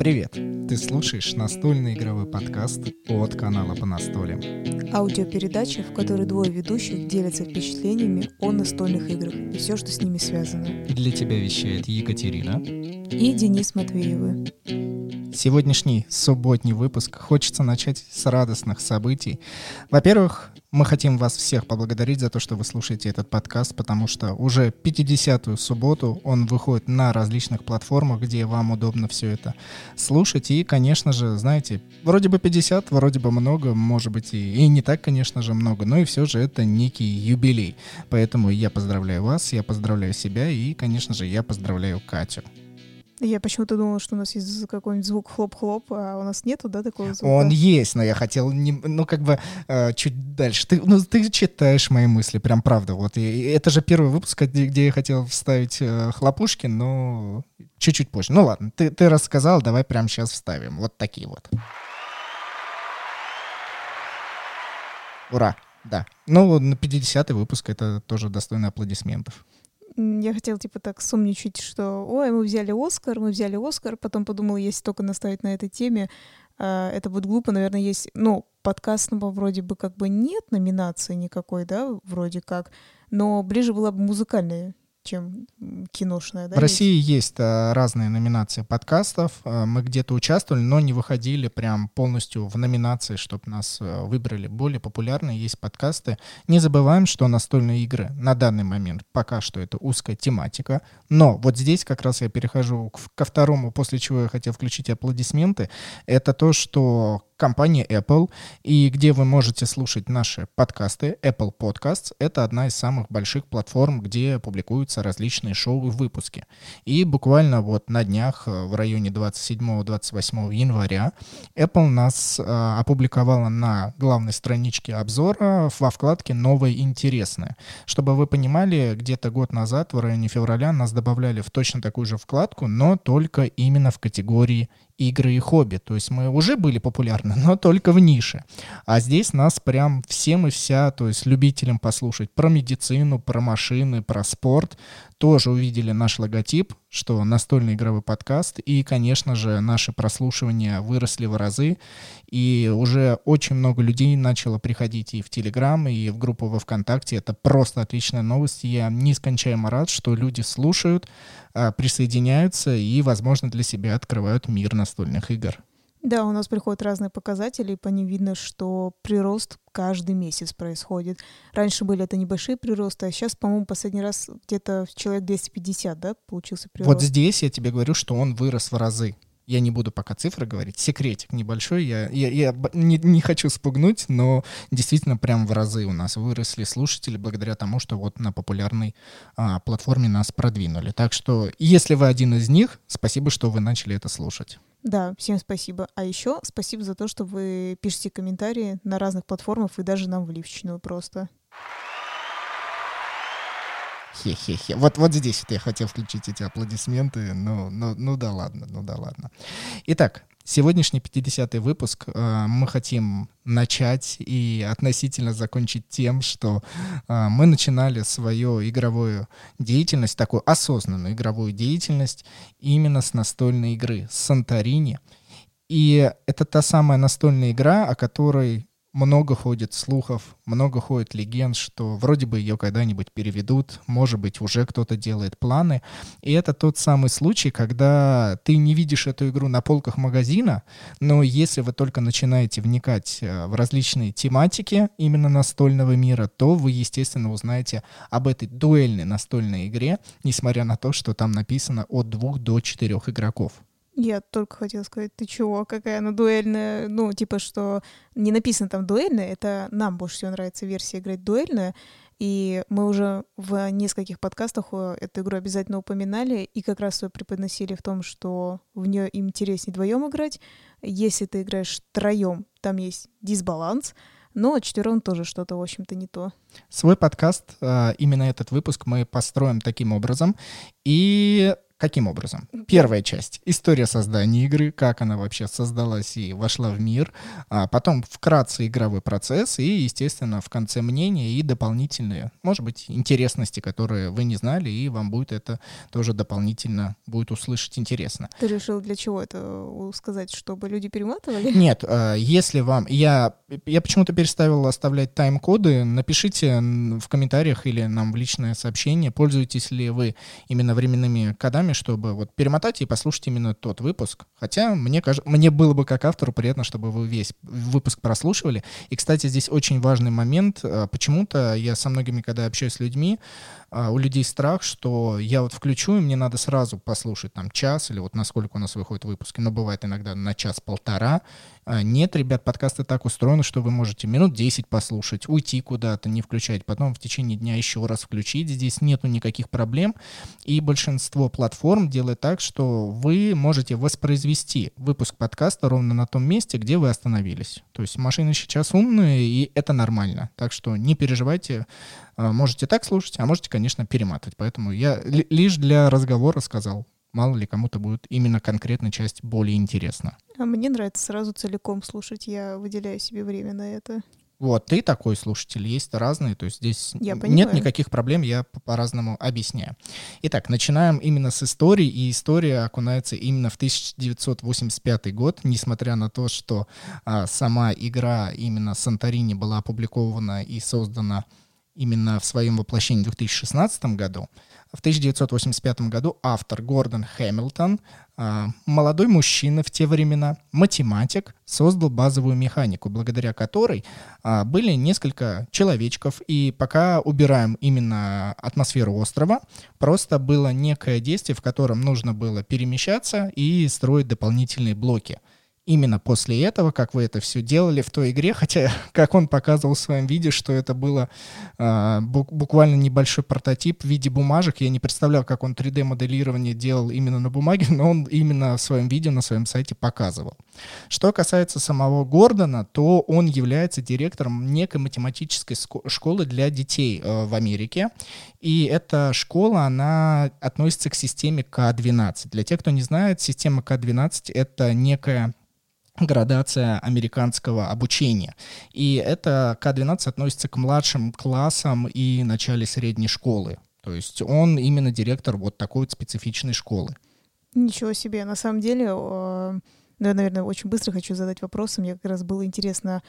Привет! Ты слушаешь настольный игровой подкаст от канала по настолям. Аудиопередача, в которой двое ведущих делятся впечатлениями о настольных играх и все, что с ними связано. Для тебя вещает Екатерина и Денис Матвеевы. Сегодняшний субботний выпуск хочется начать с радостных событий. Во-первых, мы хотим вас всех поблагодарить за то, что вы слушаете этот подкаст, потому что уже 50-ю субботу он выходит на различных платформах, где вам удобно все это слушать. И, конечно же, знаете, вроде бы 50, вроде бы много, может быть и, и не так, конечно же, много, но и все же это некий юбилей. Поэтому я поздравляю вас, я поздравляю себя и, конечно же, я поздравляю Катю. Я почему-то думала, что у нас есть какой-нибудь звук хлоп-хлоп, а у нас нету, да, такого звука? Он есть, но я хотел, не, ну, как бы, э, чуть дальше. Ты, ну, ты читаешь мои мысли, прям правда. Вот, и, это же первый выпуск, где, где я хотел вставить э, хлопушки, но чуть-чуть позже. Ну, ладно, ты, ты рассказал, давай прямо сейчас вставим. Вот такие вот. Ура, да. Ну, на 50-й выпуск это тоже достойно аплодисментов я хотела, типа, так сумничать, что, ой, мы взяли Оскар, мы взяли Оскар, потом подумала, если только наставить на этой теме, э, это будет глупо, наверное, есть, ну, подкастного вроде бы как бы нет номинации никакой, да, вроде как, но ближе была бы музыкальная чем киношная. Да, в России есть а, разные номинации подкастов. А, мы где-то участвовали, но не выходили прям полностью в номинации, чтобы нас а, выбрали. Более популярные есть подкасты. Не забываем, что настольные игры на данный момент пока что это узкая тематика. Но вот здесь как раз я перехожу ко второму, после чего я хотел включить аплодисменты. Это то, что компания Apple, и где вы можете слушать наши подкасты. Apple Podcasts — это одна из самых больших платформ, где публикуются различные шоу и выпуски. И буквально вот на днях, э, в районе 27-28 января, Apple нас а, опубликовала на главной страничке обзора во вкладке «Новое интересное». Чтобы вы понимали, где-то год назад, в районе февраля, нас добавляли в точно такую же вкладку, но только именно в категории игры и хобби. То есть мы уже были популярны, но только в нише. А здесь нас прям всем и вся, то есть любителям послушать про медицину, про машины, про спорт, тоже увидели наш логотип, что настольный игровой подкаст, и, конечно же, наши прослушивания выросли в разы, и уже очень много людей начало приходить и в Телеграм, и в группу во Вконтакте. Это просто отличная новость. Я нескончаемо рад, что люди слушают, а, присоединяются и, возможно, для себя открывают мир настольных игр. Да, у нас приходят разные показатели, и по ним видно, что прирост каждый месяц происходит. Раньше были это небольшие приросты, а сейчас, по-моему, последний раз где-то человек 250, да, получился прирост. Вот здесь я тебе говорю, что он вырос в разы. Я не буду пока цифры говорить. Секретик небольшой. Я, я, я не, не хочу спугнуть, но действительно прям в разы у нас выросли слушатели благодаря тому, что вот на популярной а, платформе нас продвинули. Так что, если вы один из них, спасибо, что вы начали это слушать. Да, всем спасибо. А еще спасибо за то, что вы пишете комментарии на разных платформах и даже нам в личную просто. Хе-хе-хе. Вот, вот здесь вот я хотел включить эти аплодисменты, но, но, ну да ладно, ну да ладно. Итак, сегодняшний 50-й выпуск э, мы хотим начать и относительно закончить тем, что э, мы начинали свою игровую деятельность, такую осознанную игровую деятельность именно с настольной игры, Санторини. И это та самая настольная игра, о которой много ходит слухов, много ходит легенд, что вроде бы ее когда-нибудь переведут, может быть, уже кто-то делает планы. И это тот самый случай, когда ты не видишь эту игру на полках магазина, но если вы только начинаете вникать э, в различные тематики именно настольного мира, то вы, естественно, узнаете об этой дуэльной настольной игре, несмотря на то, что там написано от двух до четырех игроков. Я только хотела сказать, ты чего, какая она дуэльная, ну, типа, что не написано там дуэльная, это нам больше всего нравится версия играть дуэльная, и мы уже в нескольких подкастах эту игру обязательно упоминали, и как раз ее преподносили в том, что в нее интереснее вдвоем играть. Если ты играешь троем, там есть дисбаланс, но четвером тоже что-то, в общем-то, не то. Свой подкаст, э, именно этот выпуск мы построим таким образом. И Каким образом? Первая часть — история создания игры, как она вообще создалась и вошла в мир. А потом вкратце игровой процесс и, естественно, в конце мнения и дополнительные, может быть, интересности, которые вы не знали, и вам будет это тоже дополнительно будет услышать интересно. Ты решил для чего это сказать, чтобы люди перематывали? Нет, а, если вам... Я, я почему-то переставил оставлять тайм-коды. Напишите в комментариях или нам в личное сообщение, пользуетесь ли вы именно временными кодами, программе, чтобы вот перемотать и послушать именно тот выпуск. Хотя мне кажется, мне было бы как автору приятно, чтобы вы весь выпуск прослушивали. И, кстати, здесь очень важный момент. А, почему-то я со многими, когда общаюсь с людьми, а, у людей страх, что я вот включу, и мне надо сразу послушать там час или вот насколько у нас выходят выпуски, но бывает иногда на час-полтора. А, нет, ребят, подкасты так устроены, что вы можете минут 10 послушать, уйти куда-то, не включать, потом в течение дня еще раз включить. Здесь нету никаких проблем. И большинство платформ делает так, что вы можете воспроизвести выпуск подкаста ровно на том месте, где вы остановились. То есть машины сейчас умные, и это нормально. Так что не переживайте, а, можете так слушать, а можете, конечно, перематывать. Поэтому я лишь для разговора сказал. Мало ли кому-то будет именно конкретная часть более интересна. А мне нравится сразу целиком слушать. Я выделяю себе время на это. Вот, ты такой слушатель, есть разные, то есть здесь я нет никаких проблем, я по-разному объясняю. Итак, начинаем именно с истории, и история окунается именно в 1985 год, несмотря на то, что а, сама игра именно Санторини была опубликована и создана именно в своем воплощении в 2016 году. В 1985 году автор Гордон Хэмилтон, а, молодой мужчина в те времена, математик, создал базовую механику, благодаря которой а, были несколько человечков, и пока убираем именно атмосферу острова, просто было некое действие, в котором нужно было перемещаться и строить дополнительные блоки — именно после этого, как вы это все делали в той игре, хотя, как он показывал в своем видео, что это было э, буквально небольшой прототип в виде бумажек. Я не представлял, как он 3D-моделирование делал именно на бумаге, но он именно в своем видео на своем сайте показывал. Что касается самого Гордона, то он является директором некой математической школы для детей э, в Америке. И эта школа, она относится к системе К-12. Для тех, кто не знает, система К-12 — это некая градация американского обучения. И это К-12 относится к младшим классам и начале средней школы. То есть он именно директор вот такой вот специфичной школы. Ничего себе. На самом деле, э, я, наверное, очень быстро хочу задать вопрос. Мне как раз было интересно,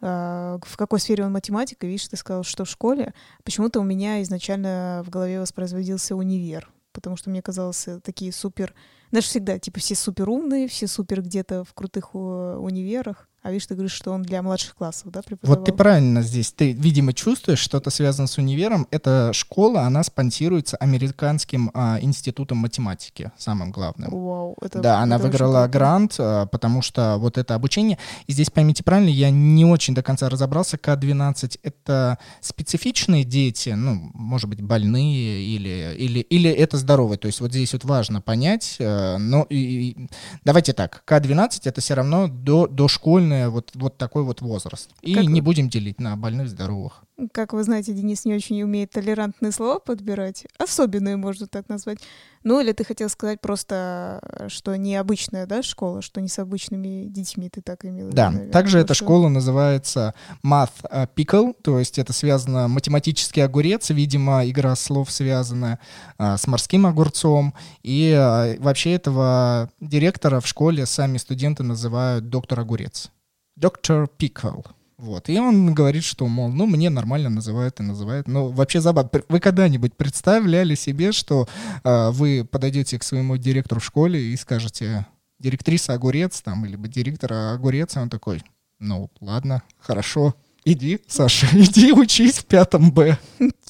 э, в какой сфере он математик. И видишь, ты сказал, что в школе. Почему-то у меня изначально в голове воспроизводился универ потому что мне казалось э, такие супер... Знаешь, всегда, типа, все супер умные, все супер где-то в крутых универах. А видишь, ты говоришь, что он для младших классов, да, преподавал? Вот ты правильно здесь. Ты, видимо, чувствуешь, что-то связано с универом. Эта школа, она спонсируется Американским а, институтом математики, самым главным. Вау, это Да, она это выиграла грант, а, потому что вот это обучение. И здесь, поймите правильно, я не очень до конца разобрался. К-12 — это специфичные дети, ну, может быть, больные или, или, или это здоровые. То есть вот здесь вот важно понять. А, но и, и, давайте так, К-12 — это все равно до, дошкольное нормальный вот, вот такой вот возраст. И как... не будем делить на больных, здоровых. Как вы знаете, Денис не очень умеет толерантные слова подбирать. Особенные, можно так назвать. Ну, или ты хотел сказать просто, что необычная, да, школа, что не с обычными детьми ты так имел Да, наверное, также эта школа называется Math Pickle, то есть это связано математический огурец, видимо, игра слов связана а, с морским огурцом. И а, вообще этого директора в школе сами студенты называют доктор огурец. Доктор Пикл. Вот. И он говорит, что, мол, ну, мне нормально называют и называют. Но вообще забавно. Вы когда-нибудь представляли себе, что э, вы подойдете к своему директору в школе и скажете, директриса Огурец, там, или директор Огурец, и он такой, ну, ладно, хорошо, иди, Саша, иди учись в пятом Б.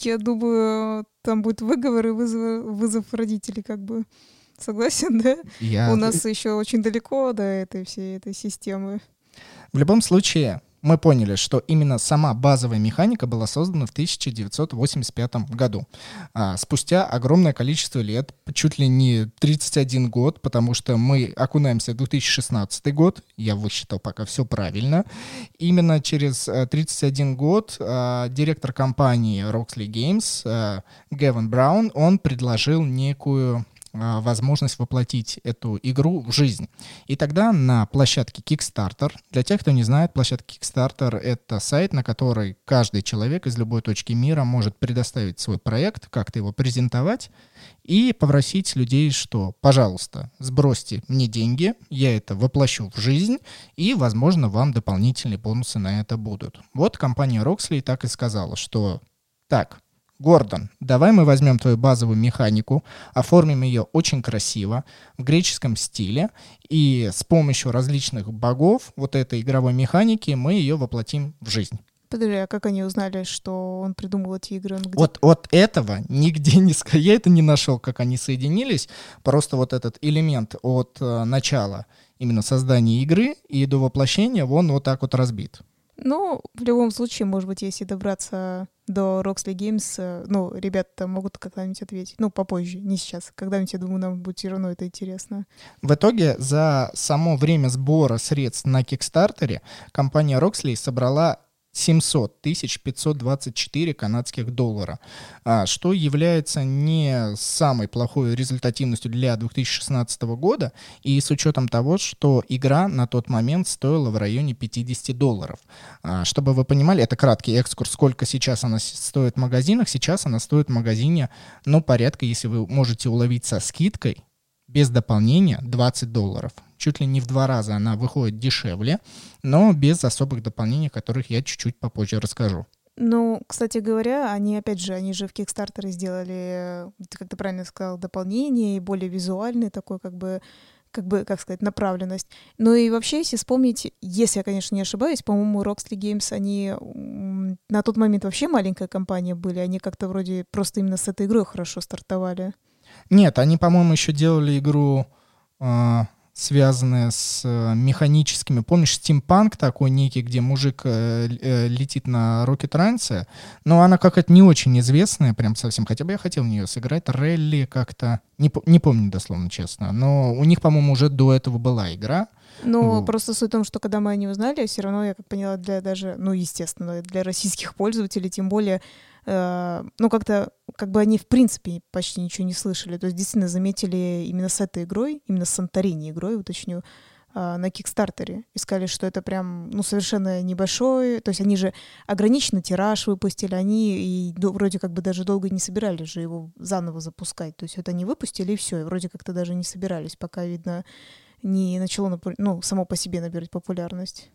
Я думаю, там будет выговор и вызов, вызов родителей, как бы. Согласен, да? Я... У нас еще очень далеко до этой всей этой системы. В любом случае, мы поняли, что именно сама базовая механика была создана в 1985 году. А спустя огромное количество лет, чуть ли не 31 год, потому что мы окунаемся в 2016 год, я высчитал пока все правильно. Именно через 31 э, год а, директор компании Roxley Games а, Гевин Браун, он предложил некую возможность воплотить эту игру в жизнь. И тогда на площадке Kickstarter, для тех, кто не знает, площадка Kickstarter — это сайт, на который каждый человек из любой точки мира может предоставить свой проект, как-то его презентовать и попросить людей, что, пожалуйста, сбросьте мне деньги, я это воплощу в жизнь, и, возможно, вам дополнительные бонусы на это будут. Вот компания Roxley так и сказала, что так, Гордон, давай мы возьмем твою базовую механику, оформим ее очень красиво, в греческом стиле, и с помощью различных богов вот этой игровой механики мы ее воплотим в жизнь. Подожди, а как они узнали, что он придумал эти игры? Он где... Вот, вот этого нигде не. Я это не нашел, как они соединились. Просто вот этот элемент от э, начала именно создания игры и до воплощения, он вот так вот разбит. Ну, в любом случае, может быть, если добраться до Roxley Games, э, ну, ребята могут когда-нибудь ответить. Ну, попозже, не сейчас. Когда-нибудь, я думаю, нам будет все равно это интересно. В итоге за само время сбора средств на Кикстартере компания Roxley собрала 700 тысяч 524 канадских доллара, а, что является не самой плохой результативностью для 2016 года, и с учетом того, что игра на тот момент стоила в районе 50 долларов. А, чтобы вы понимали, это краткий экскурс, сколько сейчас она стоит в магазинах. Сейчас она стоит в магазине, ну, порядка, если вы можете уловить со скидкой, без дополнения 20 долларов. Чуть ли не в два раза она выходит дешевле, но без особых дополнений, о которых я чуть-чуть попозже расскажу. Ну, кстати говоря, они, опять же, они же в Kickstarter сделали, как ты правильно сказал, дополнение и более визуальный такой, как бы, как бы, как сказать, направленность. Ну и вообще, если вспомнить, если я, конечно, не ошибаюсь, по-моему, Rocksley Games, они на тот момент вообще маленькая компания были, они как-то вроде просто именно с этой игрой хорошо стартовали. Нет, они, по-моему, еще делали игру, э, связанную с э, механическими. Помнишь, стимпанк такой некий, где мужик э, э, летит на Рокет Ранце? Но она какая-то не очень известная, прям совсем. Хотя бы я хотел в нее сыграть. Релли как-то... Не, не помню дословно, честно. Но у них, по-моему, уже до этого была игра. Ну, вот. просто суть в том, что когда мы о ней узнали, все равно, я как поняла, для даже, ну, естественно, для российских пользователей, тем более Э, ну, как-то, как бы они, в принципе, почти ничего не слышали. То есть, действительно, заметили именно с этой игрой, именно с Санторини игрой, уточню, э, на Кикстартере. Искали, что это прям, ну, совершенно небольшой. То есть они же ограниченный тираж выпустили, они и ну, вроде как бы даже долго не собирались же его заново запускать. То есть это они выпустили, и все. И вроде как-то даже не собирались, пока, видно, не начало, ну, само по себе набирать популярность.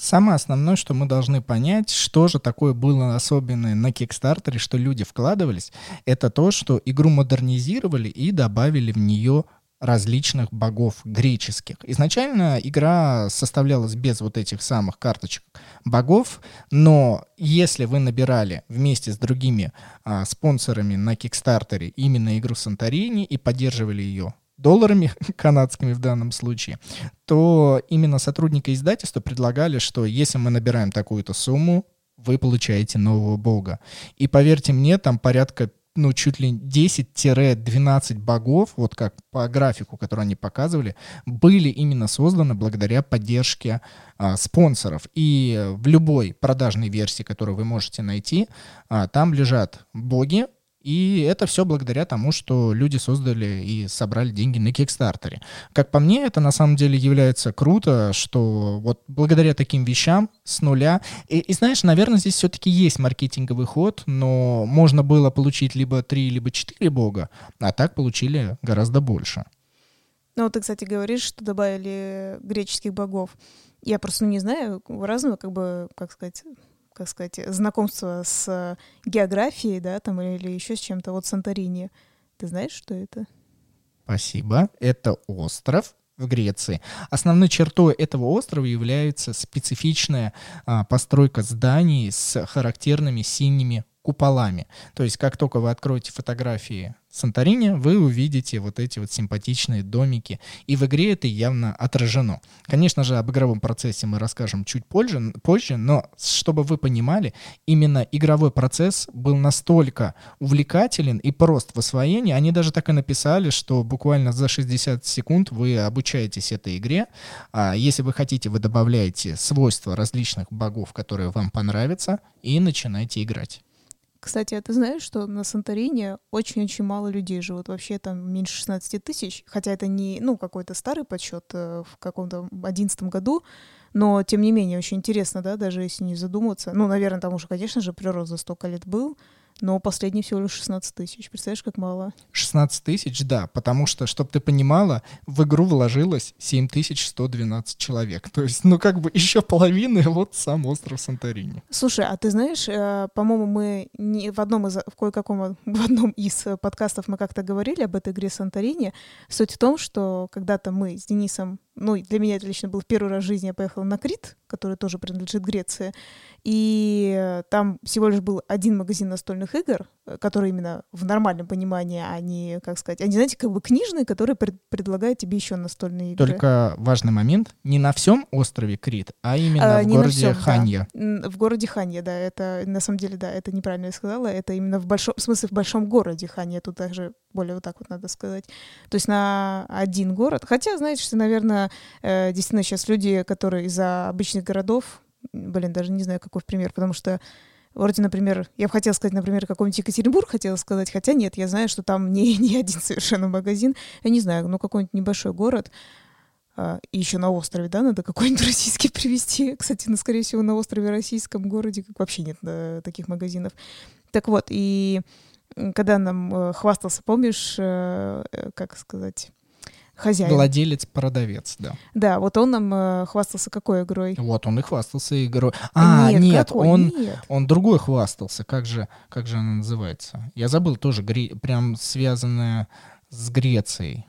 Самое основное, что мы должны понять, что же такое было особенное на Кикстартере, что люди вкладывались, это то, что игру модернизировали и добавили в нее различных богов греческих. Изначально игра составлялась без вот этих самых карточек богов, но если вы набирали вместе с другими а, спонсорами на Кикстартере именно игру Санторини и поддерживали ее долларами канадскими в данном случае, то именно сотрудники издательства предлагали, что если мы набираем такую-то сумму, вы получаете нового бога. И поверьте мне, там порядка ну, чуть ли 10-12 богов, вот как по графику, который они показывали, были именно созданы благодаря поддержке а, спонсоров. И в любой продажной версии, которую вы можете найти, а, там лежат боги, и это все благодаря тому, что люди создали и собрали деньги на Кикстартере. Как по мне, это на самом деле является круто, что вот благодаря таким вещам с нуля... И, и знаешь, наверное, здесь все-таки есть маркетинговый ход, но можно было получить либо три, либо четыре бога, а так получили гораздо больше. Ну, ты, кстати, говоришь, что добавили греческих богов. Я просто ну, не знаю, разного, как бы, как сказать, как сказать, знакомство с географией, да, там или еще с чем-то. Вот Санторини. Ты знаешь, что это? Спасибо. Это остров в Греции. Основной чертой этого острова является специфичная а, постройка зданий с характерными синими куполами. То есть как только вы откроете фотографии Санторини, вы увидите вот эти вот симпатичные домики. И в игре это явно отражено. Конечно же, об игровом процессе мы расскажем чуть позже, позже но чтобы вы понимали, именно игровой процесс был настолько увлекателен и прост в освоении. Они даже так и написали, что буквально за 60 секунд вы обучаетесь этой игре. А если вы хотите, вы добавляете свойства различных богов, которые вам понравятся, и начинаете играть. Кстати, а ты знаешь, что на Санторине очень-очень мало людей живут? Вообще там меньше 16 тысяч, хотя это не, ну, какой-то старый подсчет э, в каком-то одиннадцатом году, но, тем не менее, очень интересно, да, даже если не задуматься. Ну, наверное, там уже, конечно же, прирост за столько лет был, но последний всего лишь 16 тысяч. Представляешь, как мало? 16 тысяч, да, потому что, чтобы ты понимала, в игру вложилось 7112 человек. То есть, ну, как бы еще половины вот сам остров Санторини. Слушай, а ты знаешь, э, по-моему, мы не в одном из, в кое-каком, в одном из подкастов мы как-то говорили об этой игре Санторини. Суть в том, что когда-то мы с Денисом ну, для меня это лично был первый раз в жизни, я поехала на Крит, который тоже принадлежит Греции, и там всего лишь был один магазин настольных игр, который именно в нормальном понимании, а не, как сказать, они, знаете, как бы книжные, которые пред предлагают тебе еще настольные игры. Только важный момент, не на всем острове Крит, а именно а, в городе всем, Ханья. Да. В городе Ханья, да, это, на самом деле, да, это неправильно я сказала, это именно в большом, в смысле, в большом городе Ханья, тут даже более вот так вот надо сказать. То есть на один город. Хотя, знаете, что, наверное, э, действительно сейчас люди, которые из-за обычных городов, блин, даже не знаю, какой пример, потому что Вроде, например, я бы хотела сказать, например, какой-нибудь Екатеринбург хотела сказать, хотя нет, я знаю, что там не, не один совершенно магазин. Я не знаю, ну какой-нибудь небольшой город. А, и еще на острове, да, надо какой-нибудь российский привезти. Кстати, ну, скорее всего, на острове российском городе как вообще нет да, таких магазинов. Так вот, и когда нам э, хвастался, помнишь, э, э, как сказать, хозяин. Владелец-продавец, да. Да, вот он нам э, хвастался какой игрой? Вот он и хвастался игрой. А, нет, нет он, нет. он другой хвастался. Как же, как же она называется? Я забыл тоже, гре... прям связанная с Грецией.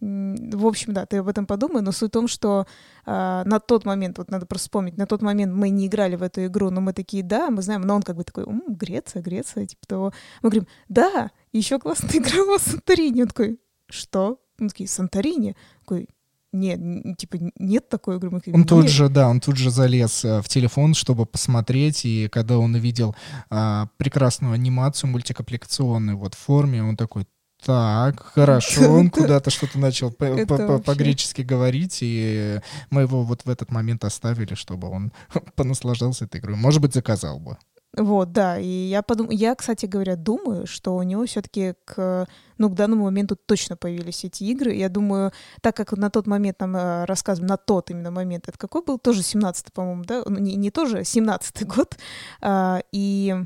В общем, да, ты об этом подумай, но суть в том, что э, на тот момент, вот надо просто вспомнить, на тот момент мы не играли в эту игру, но мы такие, да, мы знаем, но он как бы такой, М, Греция, Греция, типа того. Мы говорим, да, еще классная игра в Санторини. Он такой, что? Мы такие, Санторини? Такой, нет, типа, нет такой игры. Он нет. тут же, да, он тут же залез э, в телефон, чтобы посмотреть, и когда он увидел а, прекрасную анимацию мультипликационную вот в форме, он такой, так, хорошо, он куда-то что-то начал по-гречески говорить, и мы его вот в этот момент оставили, чтобы он понаслаждался этой игрой. Может быть, заказал бы. Вот, да. И я подум... я, кстати говоря, думаю, что у него все-таки к, ну, к данному моменту точно появились эти игры. Я думаю, так как на тот момент нам э, рассказывали, на тот именно момент, это какой был? Тоже 17-й, по-моему, да? Ну, не, не тоже, 17-й год. А, и,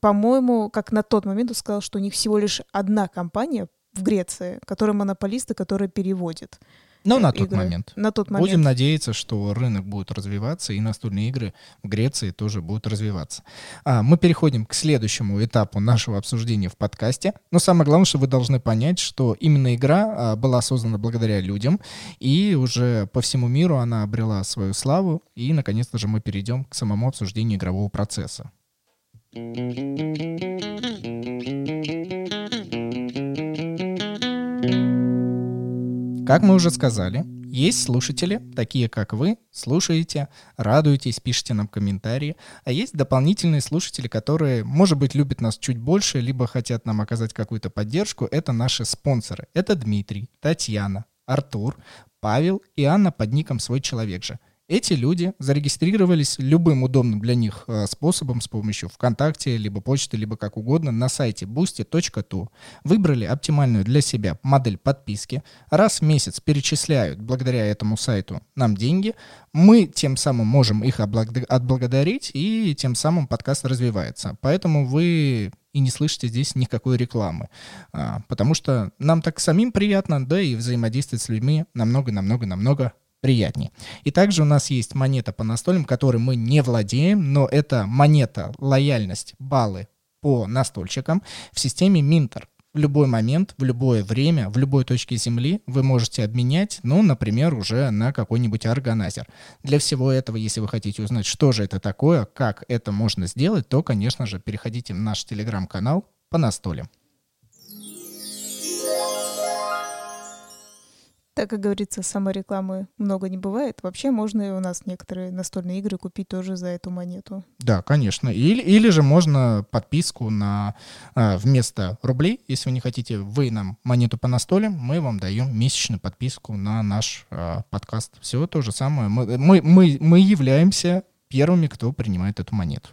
по-моему, как на тот момент он сказал, что у них всего лишь одна компания в Греции, которая монополист которая переводит. Ну, на тот момент. На тот момент. Будем надеяться, что рынок будет развиваться, и настольные игры в Греции тоже будут развиваться. А, мы переходим к следующему этапу нашего обсуждения в подкасте. Но самое главное, что вы должны понять, что именно игра а, была создана благодаря людям, и уже по всему миру она обрела свою славу, и, наконец-то же, мы перейдем к самому обсуждению игрового процесса. Как мы уже сказали, есть слушатели, такие как вы, слушаете, радуетесь, пишите нам комментарии, а есть дополнительные слушатели, которые, может быть, любят нас чуть больше, либо хотят нам оказать какую-то поддержку. Это наши спонсоры. Это Дмитрий, Татьяна, Артур, Павел и Анна под ником «Свой человек же». Эти люди зарегистрировались любым удобным для них э, способом с помощью ВКонтакте, либо почты, либо как угодно на сайте boosty.tu. Выбрали оптимальную для себя модель подписки. Раз в месяц перечисляют благодаря этому сайту нам деньги. Мы тем самым можем их отблагодарить, и тем самым подкаст развивается. Поэтому вы и не слышите здесь никакой рекламы. А, потому что нам так самим приятно, да и взаимодействовать с людьми намного-намного-намного приятнее. И также у нас есть монета по настольным, которой мы не владеем, но это монета лояльность, баллы по настольщикам в системе Минтер. В любой момент, в любое время, в любой точке Земли вы можете обменять, ну, например, уже на какой-нибудь органайзер. Для всего этого, если вы хотите узнать, что же это такое, как это можно сделать, то, конечно же, переходите в наш телеграм-канал по настолям. Так, как говорится, саморекламы много не бывает. Вообще можно и у нас некоторые настольные игры купить тоже за эту монету. Да, конечно. Или, или же можно подписку на а, вместо рублей, если вы не хотите, вы нам монету по настолям, мы вам даем месячную подписку на наш а, подкаст. Все то же самое. Мы, мы, мы, мы являемся первыми, кто принимает эту монету.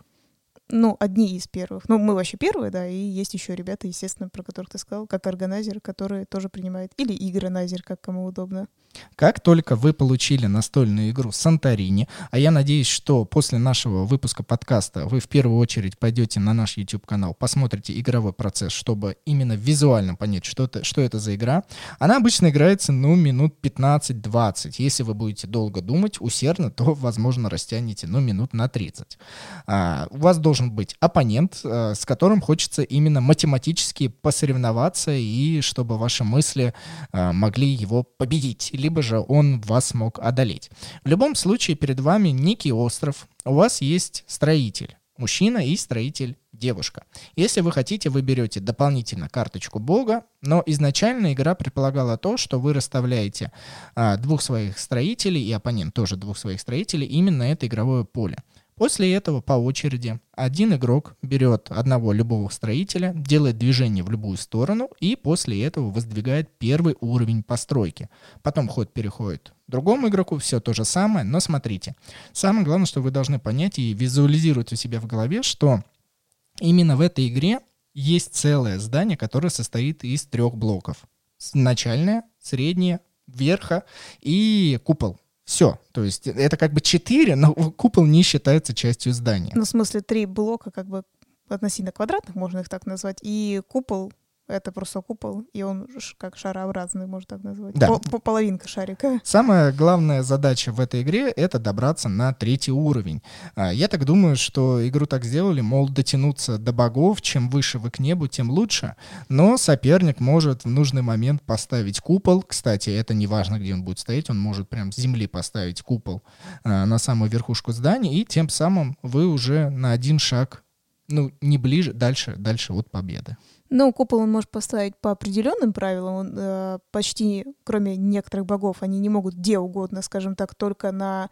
Ну, одни из первых. Ну, мы вообще первые, да, и есть еще ребята, естественно, про которых ты сказал, как органайзер, которые тоже принимают, или игронайзер, как кому удобно. Как только вы получили настольную игру Санторини, а я надеюсь, что после нашего выпуска подкаста вы в первую очередь пойдете на наш YouTube-канал, посмотрите игровой процесс, чтобы именно визуально понять, что это, что это за игра. Она обычно играется, ну, минут 15-20. Если вы будете долго думать, усердно, то, возможно, растянете, ну, минут на 30. А, у вас должен быть оппонент, а, с которым хочется именно математически посоревноваться, и чтобы ваши мысли а, могли его победить либо же он вас мог одолеть. В любом случае перед вами некий остров, у вас есть строитель, мужчина и строитель девушка. Если вы хотите, вы берете дополнительно карточку бога, но изначально игра предполагала то, что вы расставляете а, двух своих строителей и оппонент тоже двух своих строителей именно это игровое поле. После этого по очереди один игрок берет одного любого строителя, делает движение в любую сторону и после этого воздвигает первый уровень постройки. Потом ход переходит другому игроку, все то же самое, но смотрите. Самое главное, что вы должны понять и визуализировать у себя в голове, что именно в этой игре есть целое здание, которое состоит из трех блоков. Начальное, среднее, верха и купол. Все. То есть это как бы четыре, но купол не считается частью здания. Ну, в смысле, три блока как бы относительно квадратных, можно их так назвать, и купол это просто купол, и он как шарообразный, можно так назвать. Да. По половинка шарика. Самая главная задача в этой игре — это добраться на третий уровень. А, я так думаю, что игру так сделали, мол, дотянуться до богов, чем выше вы к небу, тем лучше. Но соперник может в нужный момент поставить купол. Кстати, это не важно, где он будет стоять, он может прям с земли поставить купол а, на самую верхушку здания, и тем самым вы уже на один шаг ну, не ближе, дальше, дальше от победы. Ну, купол он может поставить по определенным правилам. Он, э, почти, кроме некоторых богов, они не могут где угодно, скажем так, только на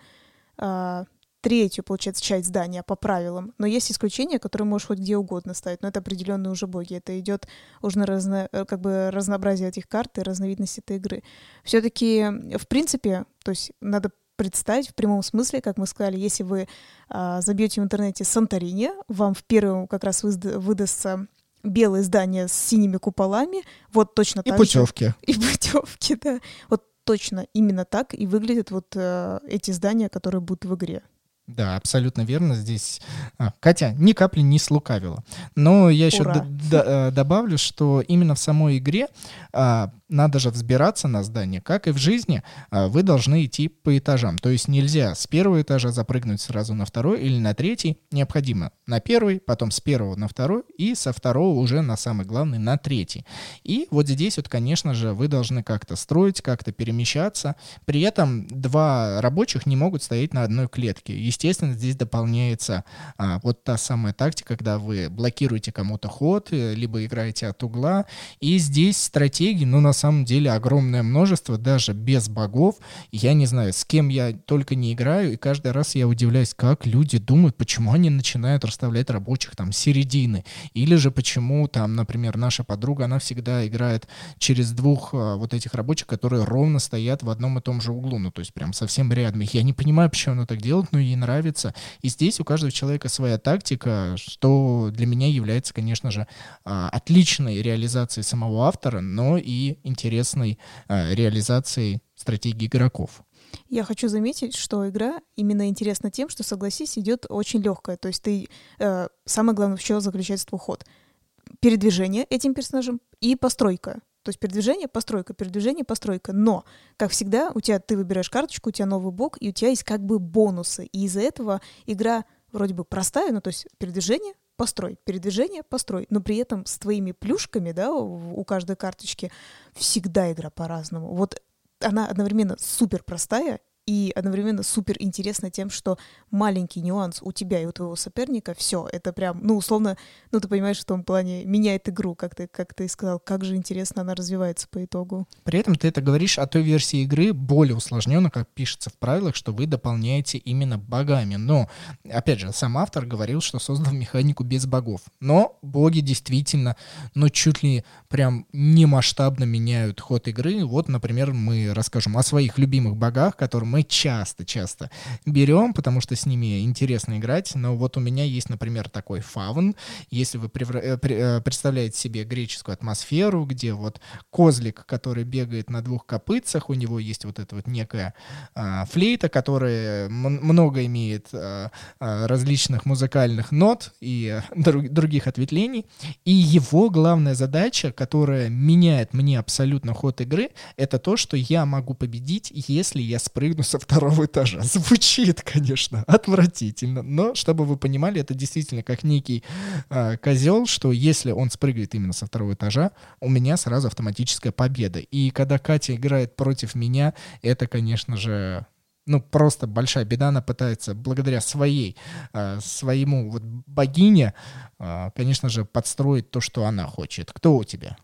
э, третью, получается, часть здания по правилам. Но есть исключения, которые можешь хоть где угодно ставить, но это определенные уже боги. Это идет уже на разно, э, как бы разнообразие этих карт и разновидности этой игры. Все-таки, в принципе, то есть надо представить в прямом смысле, как мы сказали, если вы а, забьете в интернете Санторини, вам в первом как раз выдастся белые здания с синими куполами, вот точно и так путевки. же. И путевки, да. Вот точно именно так и выглядят вот э, эти здания, которые будут в игре. Да, абсолютно верно. Здесь а, Катя ни капли не слукавила. Но я еще э, добавлю, что именно в самой игре а, надо же взбираться на здание, как и в жизни, а, вы должны идти по этажам. То есть нельзя с первого этажа запрыгнуть сразу на второй или на третий. Необходимо на первый, потом с первого на второй и со второго уже на самый главный, на третий. И вот здесь вот, конечно же, вы должны как-то строить, как-то перемещаться. При этом два рабочих не могут стоять на одной клетке. Естественно, здесь дополняется а, вот та самая тактика, когда вы блокируете кому-то ход, э, либо играете от угла. И здесь стратегии, ну, на самом деле огромное множество, даже без богов. Я не знаю, с кем я только не играю, и каждый раз я удивляюсь, как люди думают, почему они начинают расставлять рабочих там середины. Или же почему там, например, наша подруга, она всегда играет через двух а, вот этих рабочих, которые ровно стоят в одном и том же углу, ну то есть прям совсем рядом. Я не понимаю, почему она так делает, но ей нравится. И здесь у каждого человека своя тактика, что для меня является, конечно же, а, отличной реализацией самого автора, но и интересной э, реализацией стратегии игроков. Я хочу заметить, что игра именно интересна тем, что, согласись, идет очень легкая. То есть ты э, самое главное, в чем заключается твой ход. Передвижение этим персонажем и постройка. То есть передвижение, постройка, передвижение, постройка. Но, как всегда, у тебя ты выбираешь карточку, у тебя новый бок, и у тебя есть как бы бонусы. И из-за этого игра вроде бы простая, ну то есть передвижение, построй, передвижение, построй, но при этом с твоими плюшками, да, у каждой карточки всегда игра по-разному. Вот она одновременно супер простая и одновременно супер интересно тем, что маленький нюанс у тебя и у твоего соперника, все, это прям, ну, условно, ну, ты понимаешь, в том плане меняет игру, как ты, как ты сказал, как же интересно она развивается по итогу. При этом ты это говоришь о той версии игры более усложненно, как пишется в правилах, что вы дополняете именно богами. Но, опять же, сам автор говорил, что создал механику без богов. Но боги действительно, ну, чуть ли прям немасштабно меняют ход игры. Вот, например, мы расскажем о своих любимых богах, которые мы мы часто-часто берем, потому что с ними интересно играть, но вот у меня есть, например, такой фавн, если вы э, э, представляете себе греческую атмосферу, где вот козлик, который бегает на двух копытцах, у него есть вот эта вот некая а, флейта, которая много имеет а, а, различных музыкальных нот и друг, других ответвлений, и его главная задача, которая меняет мне абсолютно ход игры, это то, что я могу победить, если я спрыгну со второго этажа. Звучит, конечно, отвратительно, но чтобы вы понимали, это действительно как некий э, козел, что если он спрыгивает именно со второго этажа, у меня сразу автоматическая победа. И когда Катя играет против меня, это, конечно же, ну, просто большая беда, она пытается благодаря своей, э, своему вот богине, э, конечно же, подстроить то, что она хочет. Кто у тебя?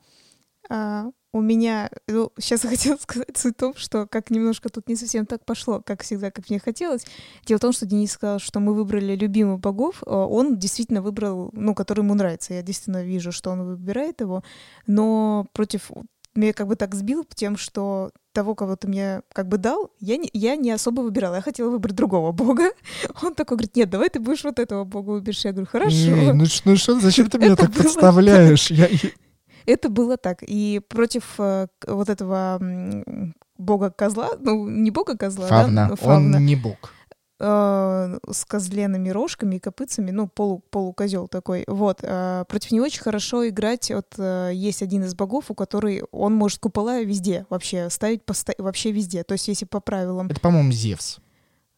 А, у меня, ну, сейчас я хотела сказать суть в том, что как немножко тут не совсем так пошло, как всегда, как мне хотелось. Дело в том, что Денис сказал, что мы выбрали любимых богов, а он действительно выбрал, ну, который ему нравится. Я действительно вижу, что он выбирает его, но против меня как бы так сбил тем, что того, кого ты мне как бы дал, я не, я не особо выбирала. Я хотела выбрать другого бога. Он такой говорит, нет, давай ты будешь вот этого бога выберешь. Я говорю, хорошо. Не, ну, ну что, зачем ты меня так подставляешь? Я... Это было так. И против э, вот этого бога козла, ну, не бога козла, Фавна. Да? Фавна. Он не бог э, с козленными рожками и копытцами, ну, полу, полукозел такой. Вот. Э, против него очень хорошо играть. Вот есть один из богов, у которой он может купола везде вообще ставить, посто... вообще везде. То есть, если по правилам... Это, по-моему, Зевс.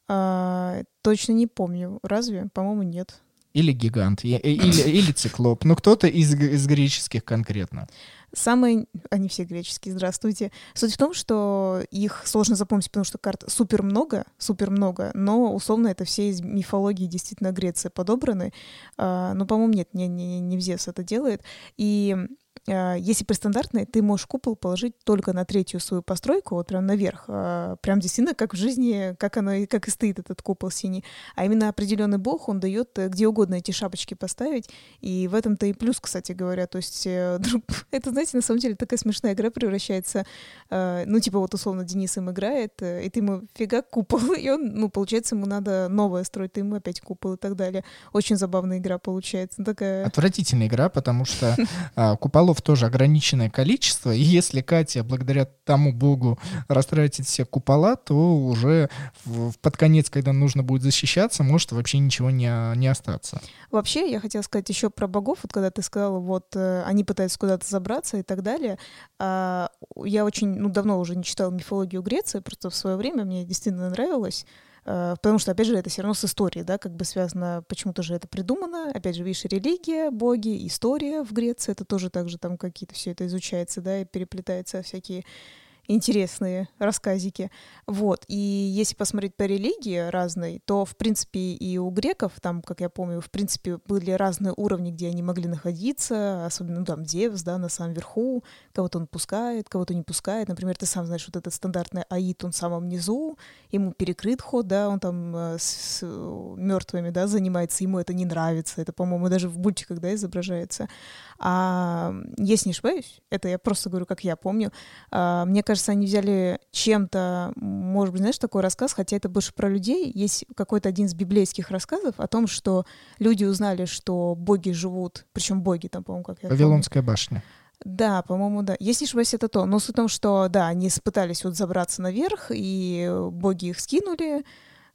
Э, точно не помню. Разве? По-моему, нет. Или гигант, или, или циклоп. Ну, кто-то из, из греческих конкретно. Самые, они все греческие, здравствуйте. Суть в том, что их сложно запомнить, потому что карт супер много, супер много, но условно это все из мифологии действительно Греции подобраны. А, ну, по-моему, нет, не, не, не в Зевс это делает. И если при ты можешь купол положить только на третью свою постройку, вот прям наверх. А, прям действительно, как в жизни, как оно, как и стоит этот купол синий. А именно определенный бог, он дает э, где угодно эти шапочки поставить. И в этом-то и плюс, кстати говоря. То есть, э, это, знаете, на самом деле такая смешная игра превращается, э, ну, типа вот условно Денис им играет, и ты ему фига купол, и он, ну, получается, ему надо новое строить, ты ему опять купол и так далее. Очень забавная игра получается. Такая... Отвратительная игра, потому что а, богов тоже ограниченное количество, и если Катя благодаря тому богу растратит все купола, то уже в, под конец, когда нужно будет защищаться, может вообще ничего не, не остаться. Вообще, я хотела сказать еще про богов, вот когда ты сказала, вот э, они пытаются куда-то забраться и так далее. А, я очень, ну, давно уже не читала мифологию Греции, просто в свое время мне действительно нравилось. Э, потому что, опять же, это все равно с историей, да, как бы связано, почему-то же это придумано. Опять же, видишь, религия, боги, история в Греции, это тоже так же там какие-то все это изучается, да, и переплетается всякие интересные рассказики. Вот. И если посмотреть по религии разной, то, в принципе, и у греков, там, как я помню, в принципе, были разные уровни, где они могли находиться, особенно, ну, там, Зевс, да, на самом верху, кого-то он пускает, кого-то не пускает. Например, ты сам знаешь, вот этот стандартный Аид, он в самом низу, ему перекрыт ход, да, он там э, с мертвыми, да, занимается, ему это не нравится. Это, по-моему, даже в мультиках, да, изображается. А если не ошибаюсь, это я просто говорю, как я помню, а, мне кажется, они взяли чем-то, может быть, знаешь, такой рассказ, хотя это больше про людей. Есть какой-то один из библейских рассказов о том, что люди узнали, что боги живут, причем боги там, по-моему, как я Вавилонская помню. башня. Да, по-моему, да. Если не ошибаюсь, это то. Но суть в том, что, да, они пытались вот забраться наверх, и боги их скинули,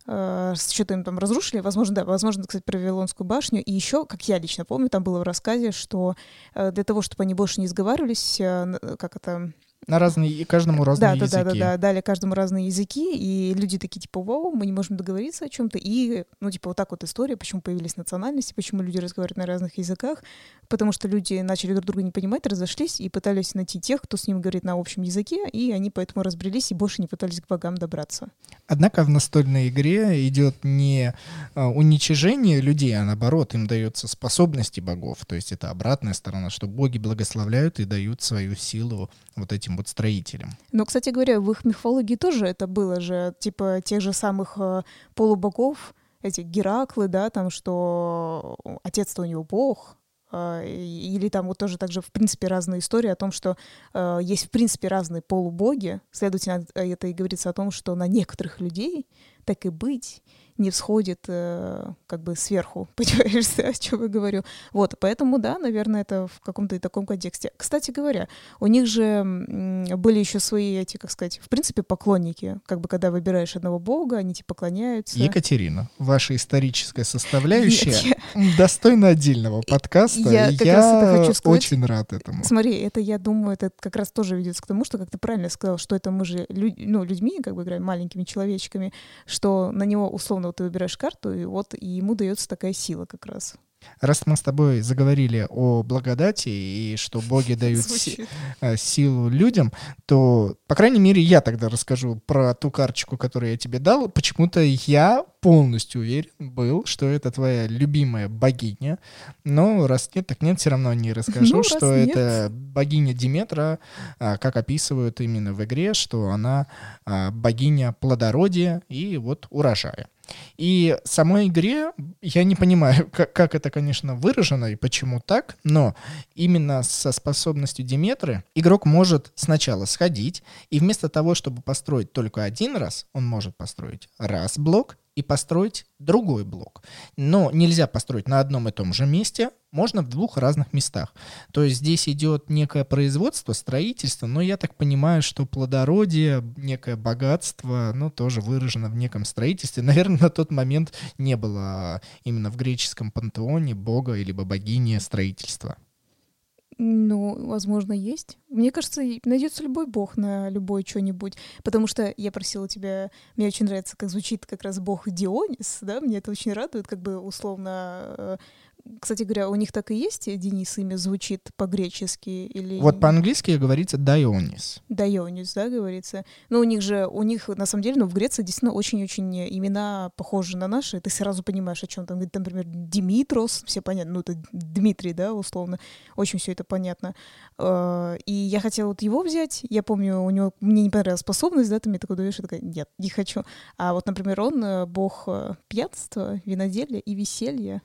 э, что-то им там разрушили, возможно, да, возможно, кстати, про Вавилонскую башню. И еще, как я лично помню, там было в рассказе, что э, для того, чтобы они больше не сговаривались, э, как это на разные, каждому разные да, языки. Да, да, да, да, дали каждому разные языки, и люди такие, типа, вау, мы не можем договориться о чем-то. И, ну, типа, вот так вот история, почему появились национальности, почему люди разговаривают на разных языках, потому что люди начали друг друга не понимать, разошлись и пытались найти тех, кто с ним говорит на общем языке, и они поэтому разбрелись и больше не пытались к богам добраться. Однако в настольной игре идет не а, уничижение людей, а наоборот, им даются способности богов. То есть это обратная сторона, что боги благословляют и дают свою силу вот этим вот строителям. Но, кстати говоря, в их мифологии тоже это было же, типа тех же самых э, полубогов, эти Гераклы, да, там, что отец-то у него бог, э, или там вот тоже также, в принципе, разные истории о том, что э, есть, в принципе, разные полубоги. Следовательно, это и говорится о том, что на некоторых людей, так и быть, не всходит э, как бы сверху, понимаешь, о чем я говорю. Вот, поэтому, да, наверное, это в каком-то и таком контексте. Кстати говоря, у них же были еще свои эти, как сказать, в принципе, поклонники. Как бы, когда выбираешь одного бога, они тебе поклоняются. Екатерина, ваша историческая составляющая Нет, достойна отдельного подкаста. Я, я сказать, очень рад этому. Смотри, это, я думаю, это как раз тоже ведется к тому, что, как ты правильно сказал, что это мы же люд, ну, людьми, как бы играем маленькими человечками, что на него условно ты выбираешь карту, и вот и ему дается такая сила как раз. Раз мы с тобой заговорили о благодати и что боги дают си- э, силу людям, то, по крайней мере, я тогда расскажу про ту карточку, которую я тебе дал. Почему-то я полностью уверен был, что это твоя любимая богиня. Но раз нет, так нет, все равно о ней расскажу, ну, что это богиня Диметра, а, как описывают именно в игре, что она а, богиня плодородия и вот урожая. И самой игре я не понимаю, как, как это, конечно, выражено и почему так, но именно со способностью Диметры игрок может сначала сходить, и вместо того, чтобы построить только один раз, он может построить раз блок, и построить другой блок. Но нельзя построить на одном и том же месте, можно в двух разных местах. То есть здесь идет некое производство, строительство, но я так понимаю, что плодородие, некое богатство, ну, тоже выражено в неком строительстве. Наверное, на тот момент не было именно в греческом пантеоне бога или богини строительства. Ну, возможно, есть. Мне кажется, найдется любой бог на любой что-нибудь. Потому что я просила тебя, мне очень нравится, как звучит как раз бог Дионис, да, мне это очень радует, как бы условно э, кстати говоря, у них так и есть, Денис, имя звучит по-гречески или... Вот по-английски говорится Дайонис. Дайонис, да, говорится. Но у них же, у них, на самом деле, ну, в Греции действительно очень-очень имена похожи на наши. Ты сразу понимаешь, о чем там. Например, Димитрос, все понятно, ну, это Дмитрий, да, условно. Очень все это понятно. А, и я хотела вот его взять. Я помню, у него, мне не понравилась способность, да, ты мне такой даешь, я такая, нет, не хочу. А вот, например, он э, бог э, пьянства, виноделия и веселья.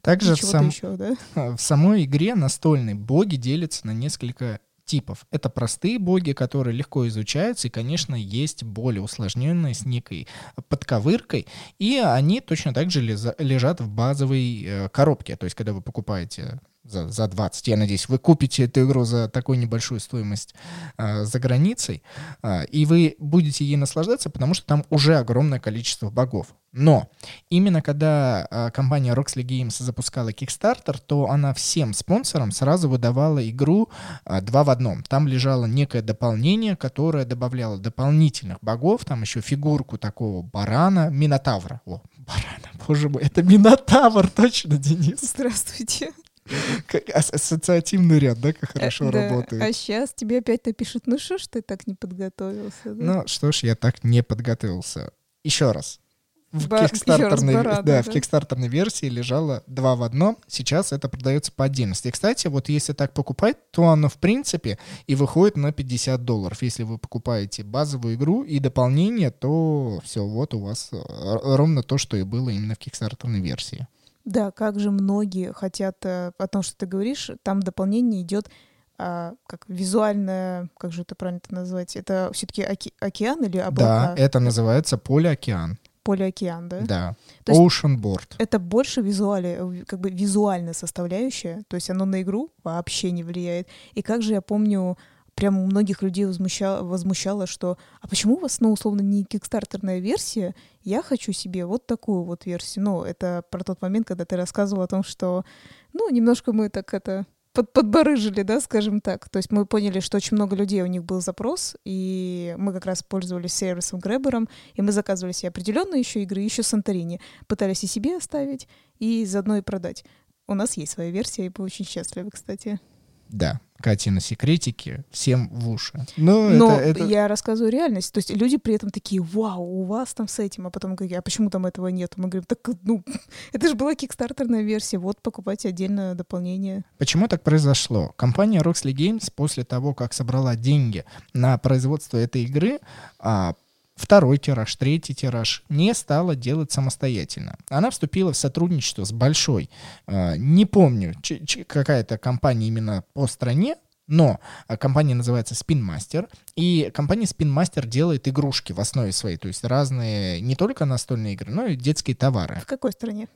Также в, сам... еще, да? в самой игре настольные боги делятся на несколько типов. Это простые боги, которые легко изучаются, и, конечно, есть более усложненные с некой подковыркой, и они точно так же лежат в базовой э, коробке. То есть, когда вы покупаете за, за 20. Я надеюсь, вы купите эту игру за такую небольшую стоимость э, за границей, э, и вы будете ей наслаждаться, потому что там уже огромное количество богов. Но именно когда э, компания Roxley Games запускала Kickstarter, то она всем спонсорам сразу выдавала игру э, два в одном. Там лежало некое дополнение, которое добавляло дополнительных богов, там еще фигурку такого барана, Минотавра. О, барана, боже мой, это Минотавр, точно, Денис. Здравствуйте. Как ассоциативный ряд, да, как хорошо да. работает. А сейчас тебе опять напишут, ну что ж ты так не подготовился? Да? Ну что ж, я так не подготовился. Еще раз. В, Ба- кикстартерной, раз, да, да, в кикстартерной версии лежало два в одном. Сейчас это продается по отдельности. И, кстати, вот если так покупать, то оно, в принципе, и выходит на 50 долларов. Если вы покупаете базовую игру и дополнение, то все, вот у вас э, ровно то, что и было именно в кикстартерной версии. Да, как же многие хотят э, о том, что ты говоришь, там дополнение идет а, как визуальное, как же это правильно это назвать? Это все-таки оке- океан или облака? Да, это называется полиокеан. Полиокеан, да? Да. То Ocean board. Это больше визуали, как бы визуальная составляющая, то есть оно на игру вообще не влияет. И как же я помню, прям у многих людей возмущало, возмущало, что «А почему у вас, ну, условно, не кикстартерная версия? Я хочу себе вот такую вот версию». Ну, это про тот момент, когда ты рассказывал о том, что, ну, немножко мы так это под, подбарыжили, да, скажем так. То есть мы поняли, что очень много людей у них был запрос, и мы как раз пользовались сервисом Гребером, и мы заказывали себе определенные еще игры, еще Санторини. Пытались и себе оставить, и заодно и продать. У нас есть своя версия, и мы очень счастливы, кстати. Да, Катина секретики всем в уши. Но, Но это, это... я рассказываю реальность. То есть люди при этом такие, вау, у вас там с этим, а потом говорят, а почему там этого нет? Мы говорим, так, ну, это же была кикстартерная версия, вот покупайте отдельное дополнение. Почему так произошло? Компания Roxley Games после того, как собрала деньги на производство этой игры, а, второй тираж, третий тираж, не стала делать самостоятельно. Она вступила в сотрудничество с большой, э, не помню, какая-то компания именно по стране, но а, компания называется Spin Master, и компания Spin Master делает игрушки в основе своей, то есть разные не только настольные игры, но и детские товары. В какой стране?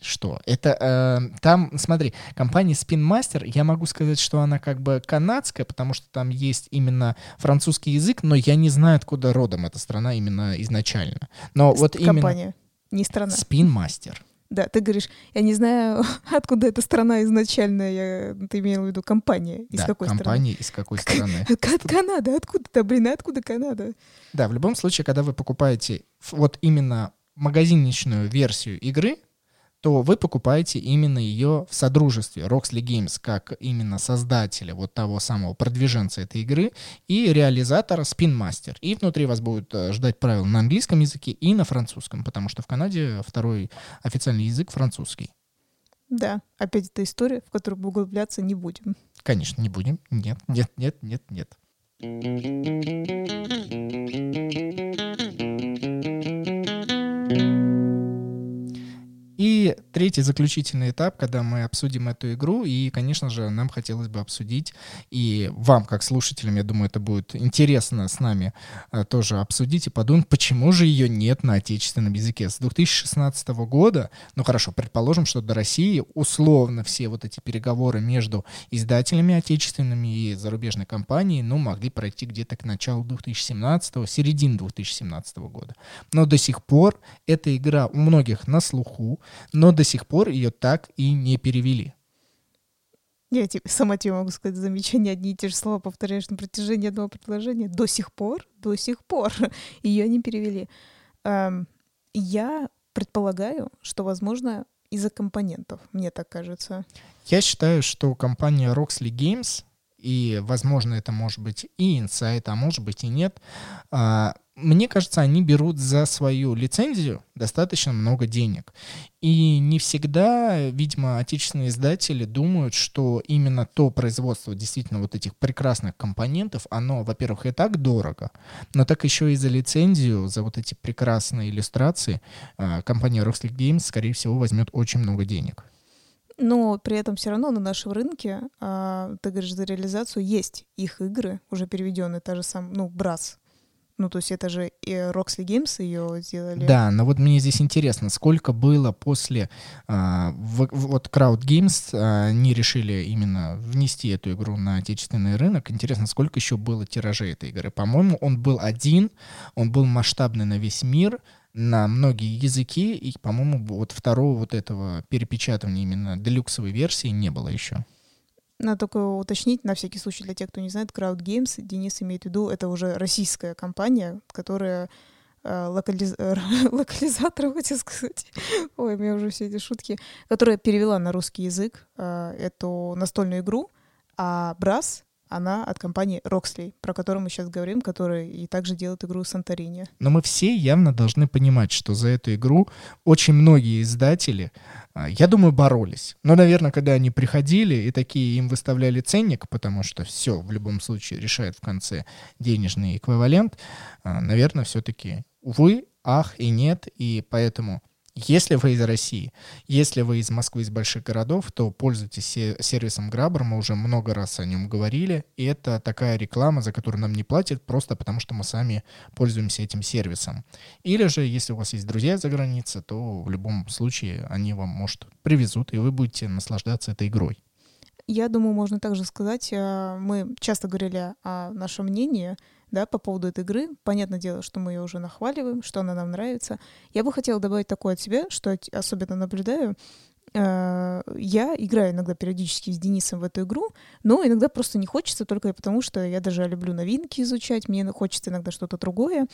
Что? Это э, там, смотри, компания Spin Master, я могу сказать, что она как бы канадская, потому что там есть именно французский язык, но я не знаю, откуда родом эта страна именно изначально. Но вот компания, именно... не страна. Spin Master. Да, ты говоришь, я не знаю, откуда эта страна изначально, я, ты имел в виду компания, из да, какой компания страны? из какой страны. От Канады, откуда-то, блин, откуда Канада? Да, в любом случае, когда вы покупаете вот именно магазинничную версию игры, то вы покупаете именно ее в содружестве Roxley Games, как именно создателя вот того самого продвиженца этой игры и реализатора Spin Master. И внутри вас будут э, ждать правила на английском языке и на французском, потому что в Канаде второй официальный язык французский. Да, опять эта история, в которую углубляться не будем. Конечно, не будем. Нет, нет, нет, нет, нет. И третий заключительный этап, когда мы обсудим эту игру, и, конечно же, нам хотелось бы обсудить, и вам, как слушателям, я думаю, это будет интересно с нами а, тоже обсудить и подумать, почему же ее нет на отечественном языке. С 2016 года, ну хорошо, предположим, что до России условно все вот эти переговоры между издателями отечественными и зарубежной компанией, ну, могли пройти где-то к началу 2017, середине 2017 года. Но до сих пор эта игра у многих на слуху, но до сих пор ее так и не перевели. Я тебе, сама тебе могу сказать замечание, одни и те же слова повторяешь на протяжении одного предложения. До сих пор, до сих пор ее не перевели. Я предполагаю, что, возможно, из-за компонентов, мне так кажется. Я считаю, что компания Roxley Games, и, возможно, это может быть и Insight, а может быть и нет, а, мне кажется, они берут за свою лицензию достаточно много денег. И не всегда, видимо, отечественные издатели думают, что именно то производство действительно вот этих прекрасных компонентов, оно, во-первых, и так дорого, но так еще и за лицензию, за вот эти прекрасные иллюстрации а, компания Roxley Games, скорее всего, возьмет очень много денег. Но при этом все равно на нашем рынке, а, ты говоришь, за реализацию есть их игры, уже переведенные, та же самая, ну, Брас, ну, то есть это же и Roxley Games ее сделали. Да, но вот мне здесь интересно, сколько было после... А, вот Crowd Games а, они решили именно внести эту игру на отечественный рынок. Интересно, сколько еще было тиражей этой игры? По-моему, он был один, он был масштабный на весь мир, на многие языки, и, по-моему, вот второго вот этого перепечатывания именно делюксовой версии не было еще. Надо только уточнить, на всякий случай, для тех, кто не знает, Crowd Games, Денис имеет в виду, это уже российская компания, которая э, локализ... локализатор, хотел сказать. Ой, у меня уже все эти шутки. Которая перевела на русский язык э, эту настольную игру, а Брас она от компании Roxley, про которую мы сейчас говорим, которая и также делает игру Санторини. Но мы все явно должны понимать, что за эту игру очень многие издатели, а, я думаю, боролись. Но, наверное, когда они приходили и такие им выставляли ценник, потому что все в любом случае решает в конце денежный эквивалент, а, наверное, все-таки, увы, ах и нет, и поэтому если вы из России, если вы из Москвы, из больших городов, то пользуйтесь сервисом Grabber, мы уже много раз о нем говорили, и это такая реклама, за которую нам не платят, просто потому что мы сами пользуемся этим сервисом. Или же, если у вас есть друзья за границей, то в любом случае они вам, может, привезут, и вы будете наслаждаться этой игрой. Я думаю, можно также сказать, э, мы часто говорили о нашем мнении, да, по поводу этой игры. Понятное дело, что мы ее уже нахваливаем, что она нам нравится. Я бы хотела добавить такое от себя, что особенно наблюдаю. Э, я играю иногда периодически с Денисом в эту игру, но иногда просто не хочется, только потому что я даже люблю новинки изучать, мне хочется иногда что-то другое.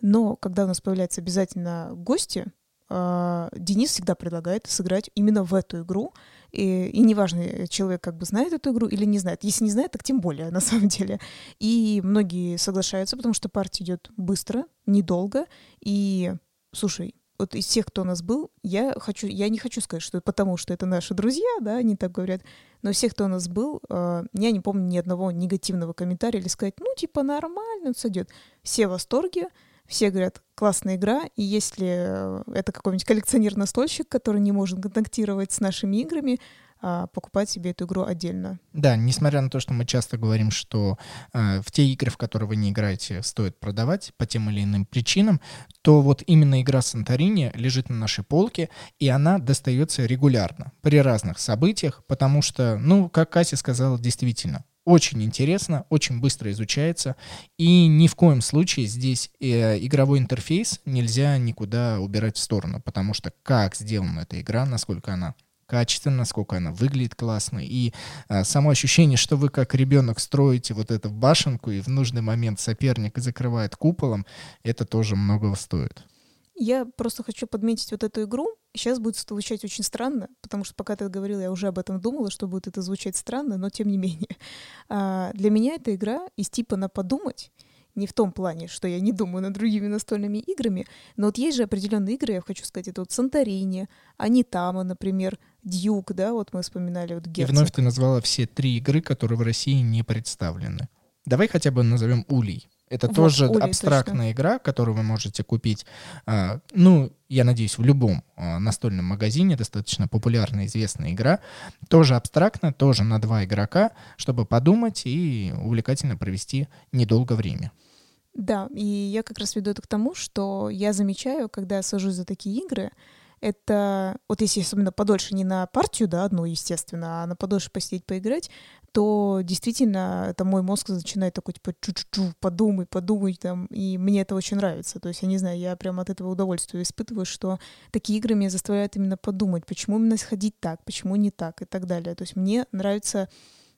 Но когда у нас появляются обязательно гости, э, Денис всегда предлагает сыграть именно в эту игру. И, и неважно, человек как бы знает эту игру или не знает. Если не знает, так тем более, на самом деле. И многие соглашаются, потому что партия идет быстро, недолго. И, слушай, вот из всех, кто у нас был, я хочу, я не хочу сказать, что потому, что это наши друзья, да, они так говорят, но всех, кто у нас был, э, я не помню ни одного негативного комментария или сказать, ну, типа, нормально, сойдет. Все в восторге, все говорят, классная игра, и если э, это какой-нибудь коллекционер-настольщик, который не может контактировать с нашими играми, а, покупать себе эту игру отдельно. Да, несмотря на то, что мы часто говорим, что э, в те игры, в которые вы не играете, стоит продавать по тем или иным причинам, то вот именно игра Санторини лежит на нашей полке, и она достается регулярно при разных событиях, потому что, ну, как Катя сказала, действительно, очень интересно, очень быстро изучается, и ни в коем случае здесь э, игровой интерфейс нельзя никуда убирать в сторону, потому что как сделана эта игра, насколько она качественно, насколько она выглядит классно. И а, само ощущение, что вы как ребенок строите вот эту башенку, и в нужный момент соперник закрывает куполом, это тоже многого стоит. Я просто хочу подметить вот эту игру. Сейчас будет звучать очень странно, потому что пока ты говорила, я уже об этом думала, что будет это звучать странно, но тем не менее. А, для меня эта игра из типа на подумать, не в том плане, что я не думаю над другими настольными играми, но вот есть же определенные игры, я хочу сказать, это вот Санторини, Анитама, например, Дьюк, да, вот мы вспоминали вот Герцог. И вновь ты назвала все три игры, которые в России не представлены. Давай хотя бы назовем Улей. Это вот, тоже Улей, абстрактная точно. игра, которую вы можете купить, а, ну, я надеюсь, в любом а, настольном магазине, достаточно популярная, известная игра. Тоже абстрактно, тоже на два игрока, чтобы подумать и увлекательно провести недолго время. Да, и я как раз веду это к тому, что я замечаю, когда я сажусь за такие игры, это вот если особенно подольше не на партию, да, одну, естественно, а на подольше посидеть, поиграть, то действительно это мой мозг начинает такой, типа, чу-чу-чу, подумай, подумай, там, и мне это очень нравится. То есть, я не знаю, я прям от этого удовольствия испытываю, что такие игры меня заставляют именно подумать, почему именно сходить так, почему не так и так далее. То есть, мне нравится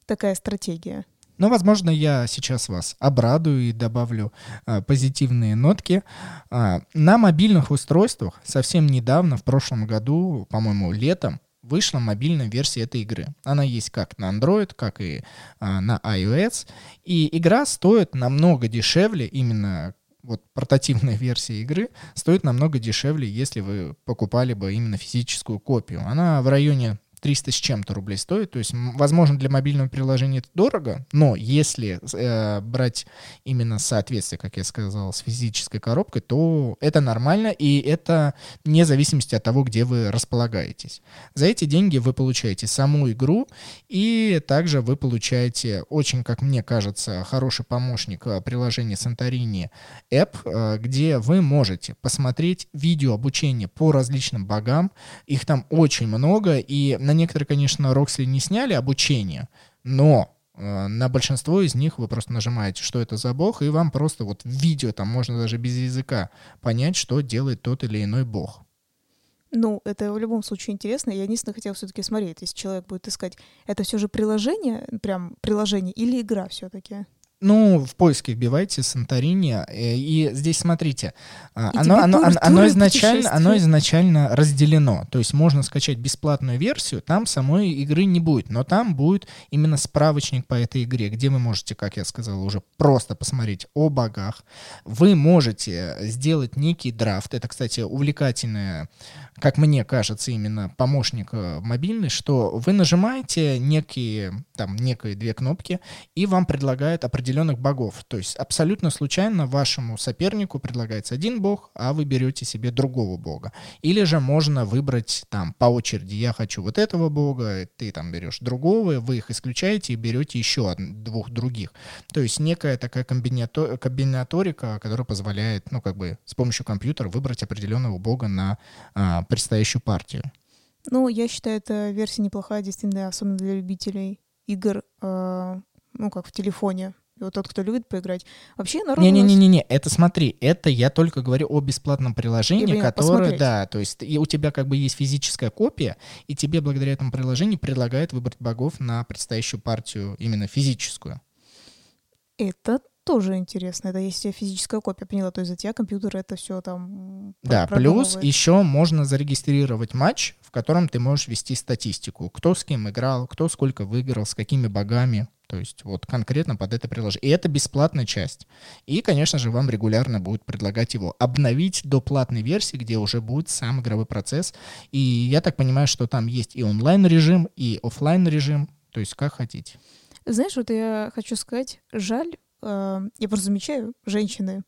такая стратегия. Но, возможно, я сейчас вас обрадую и добавлю а, позитивные нотки. А, на мобильных устройствах совсем недавно, в прошлом году, по-моему, летом, вышла мобильная версия этой игры. Она есть как на Android, как и а, на iOS. И игра стоит намного дешевле, именно вот портативная версия игры стоит намного дешевле, если вы покупали бы именно физическую копию. Она в районе 300 с чем-то рублей стоит. То есть, возможно, для мобильного приложения это дорого, но если э, брать именно соответствие, как я сказал, с физической коробкой, то это нормально, и это вне зависимости от того, где вы располагаетесь. За эти деньги вы получаете саму игру, и также вы получаете очень, как мне кажется, хороший помощник э, приложения Santorini App, э, где вы можете посмотреть видео обучения по различным богам. Их там очень много, и на на некоторые, конечно, Роксли не сняли обучение, но э, на большинство из них вы просто нажимаете, что это за бог, и вам просто вот в видео, там можно даже без языка понять, что делает тот или иной бог. Ну, это в любом случае интересно. Я единственное хотела все-таки смотреть, если человек будет искать, это все же приложение, прям приложение или игра все-таки? Ну, в поиске вбивайте Санторини, э, и здесь смотрите, а, оно, оно, оно, оно, изначально, оно изначально разделено, то есть можно скачать бесплатную версию, там самой игры не будет, но там будет именно справочник по этой игре, где вы можете, как я сказал, уже просто посмотреть о богах. Вы можете сделать некий драфт, это, кстати, увлекательная, как мне кажется, именно помощник э, мобильный, что вы нажимаете некие, там, некие две кнопки, и вам предлагают определенные определенных богов. То есть абсолютно случайно вашему сопернику предлагается один бог, а вы берете себе другого бога. Или же можно выбрать там по очереди, я хочу вот этого бога, ты там берешь другого, вы их исключаете и берете еще двух других. То есть некая такая комбинато комбинаторика, которая позволяет, ну как бы с помощью компьютера выбрать определенного бога на а, предстоящую партию. Ну, я считаю, эта версия неплохая, действительно, особенно для любителей игр, э, ну, как в телефоне вот тот, кто любит поиграть. Вообще народ... Не-не-не-не, это смотри, это я только говорю о бесплатном приложении, которое, посмотреть. да, то есть и у тебя как бы есть физическая копия, и тебе благодаря этому приложению предлагают выбрать богов на предстоящую партию именно физическую. Это тоже интересно. Это если физическая копия, поняла, то есть за тебя компьютер это все там Да, плюс еще можно зарегистрировать матч, в котором ты можешь вести статистику. Кто с кем играл, кто сколько выиграл, с какими богами. То есть вот конкретно под это приложение. И это бесплатная часть. И, конечно же, вам регулярно будут предлагать его обновить до платной версии, где уже будет сам игровой процесс. И я так понимаю, что там есть и онлайн-режим, и офлайн режим То есть как хотите. Знаешь, вот я хочу сказать, жаль, я просто замечаю, женщины,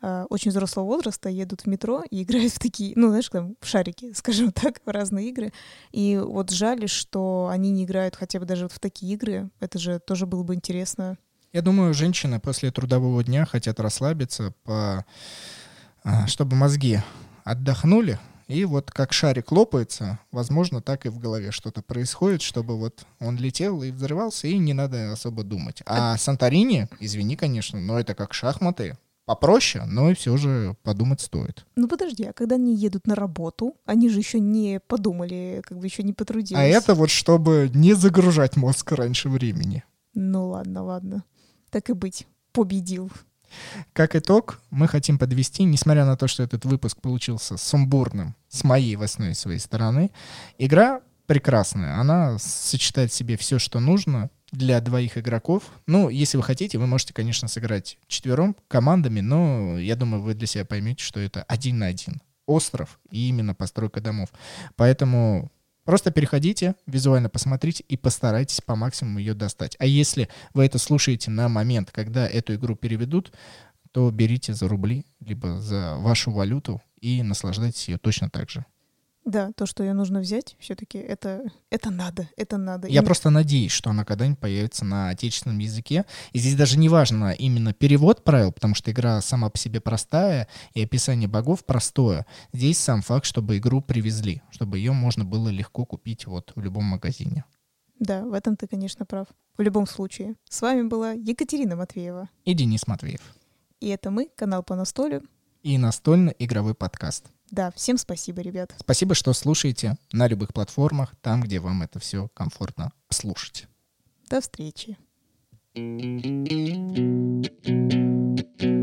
э, очень взрослого возраста едут в метро и играют в такие, ну, знаешь, там, в шарики, скажем так, в разные игры. И вот жаль, что они не играют хотя бы даже вот в такие игры. Это же тоже было бы интересно. Я думаю, женщины после трудового дня хотят расслабиться, по... А, чтобы мозги отдохнули, и вот как шарик лопается, возможно, так и в голове что-то происходит, чтобы вот он летел и взрывался, и не надо особо думать. А Санторини, извини, конечно, но это как шахматы, попроще, но и все же подумать стоит. Ну подожди, а когда они едут на работу, они же еще не подумали, как бы еще не потрудились. А это вот чтобы не загружать мозг раньше времени. Ну ладно, ладно. Так и быть, победил. Как итог, мы хотим подвести, несмотря на то, что этот выпуск получился сумбурным с моей восьмой своей стороны, игра прекрасная. Она сочетает в себе все, что нужно для двоих игроков. Ну, если вы хотите, вы можете, конечно, сыграть четвером командами, но я думаю, вы для себя поймете, что это один на один. Остров и именно постройка домов. Поэтому Просто переходите, визуально посмотрите и постарайтесь по максимуму ее достать. А если вы это слушаете на момент, когда эту игру переведут, то берите за рубли, либо за вашу валюту и наслаждайтесь ее точно так же. Да, то, что ее нужно взять, все-таки это, это надо, это надо. Я и... просто надеюсь, что она когда-нибудь появится на отечественном языке. И здесь даже не важно именно перевод правил, потому что игра сама по себе простая, и описание богов простое. Здесь сам факт, чтобы игру привезли, чтобы ее можно было легко купить вот в любом магазине. Да, в этом ты, конечно, прав. В любом случае. С вами была Екатерина Матвеева. И Денис Матвеев. И это мы, канал по настолю. И настольно-игровой подкаст. Да, всем спасибо, ребят. Спасибо, что слушаете на любых платформах, там, где вам это все комфортно слушать. До встречи. thank you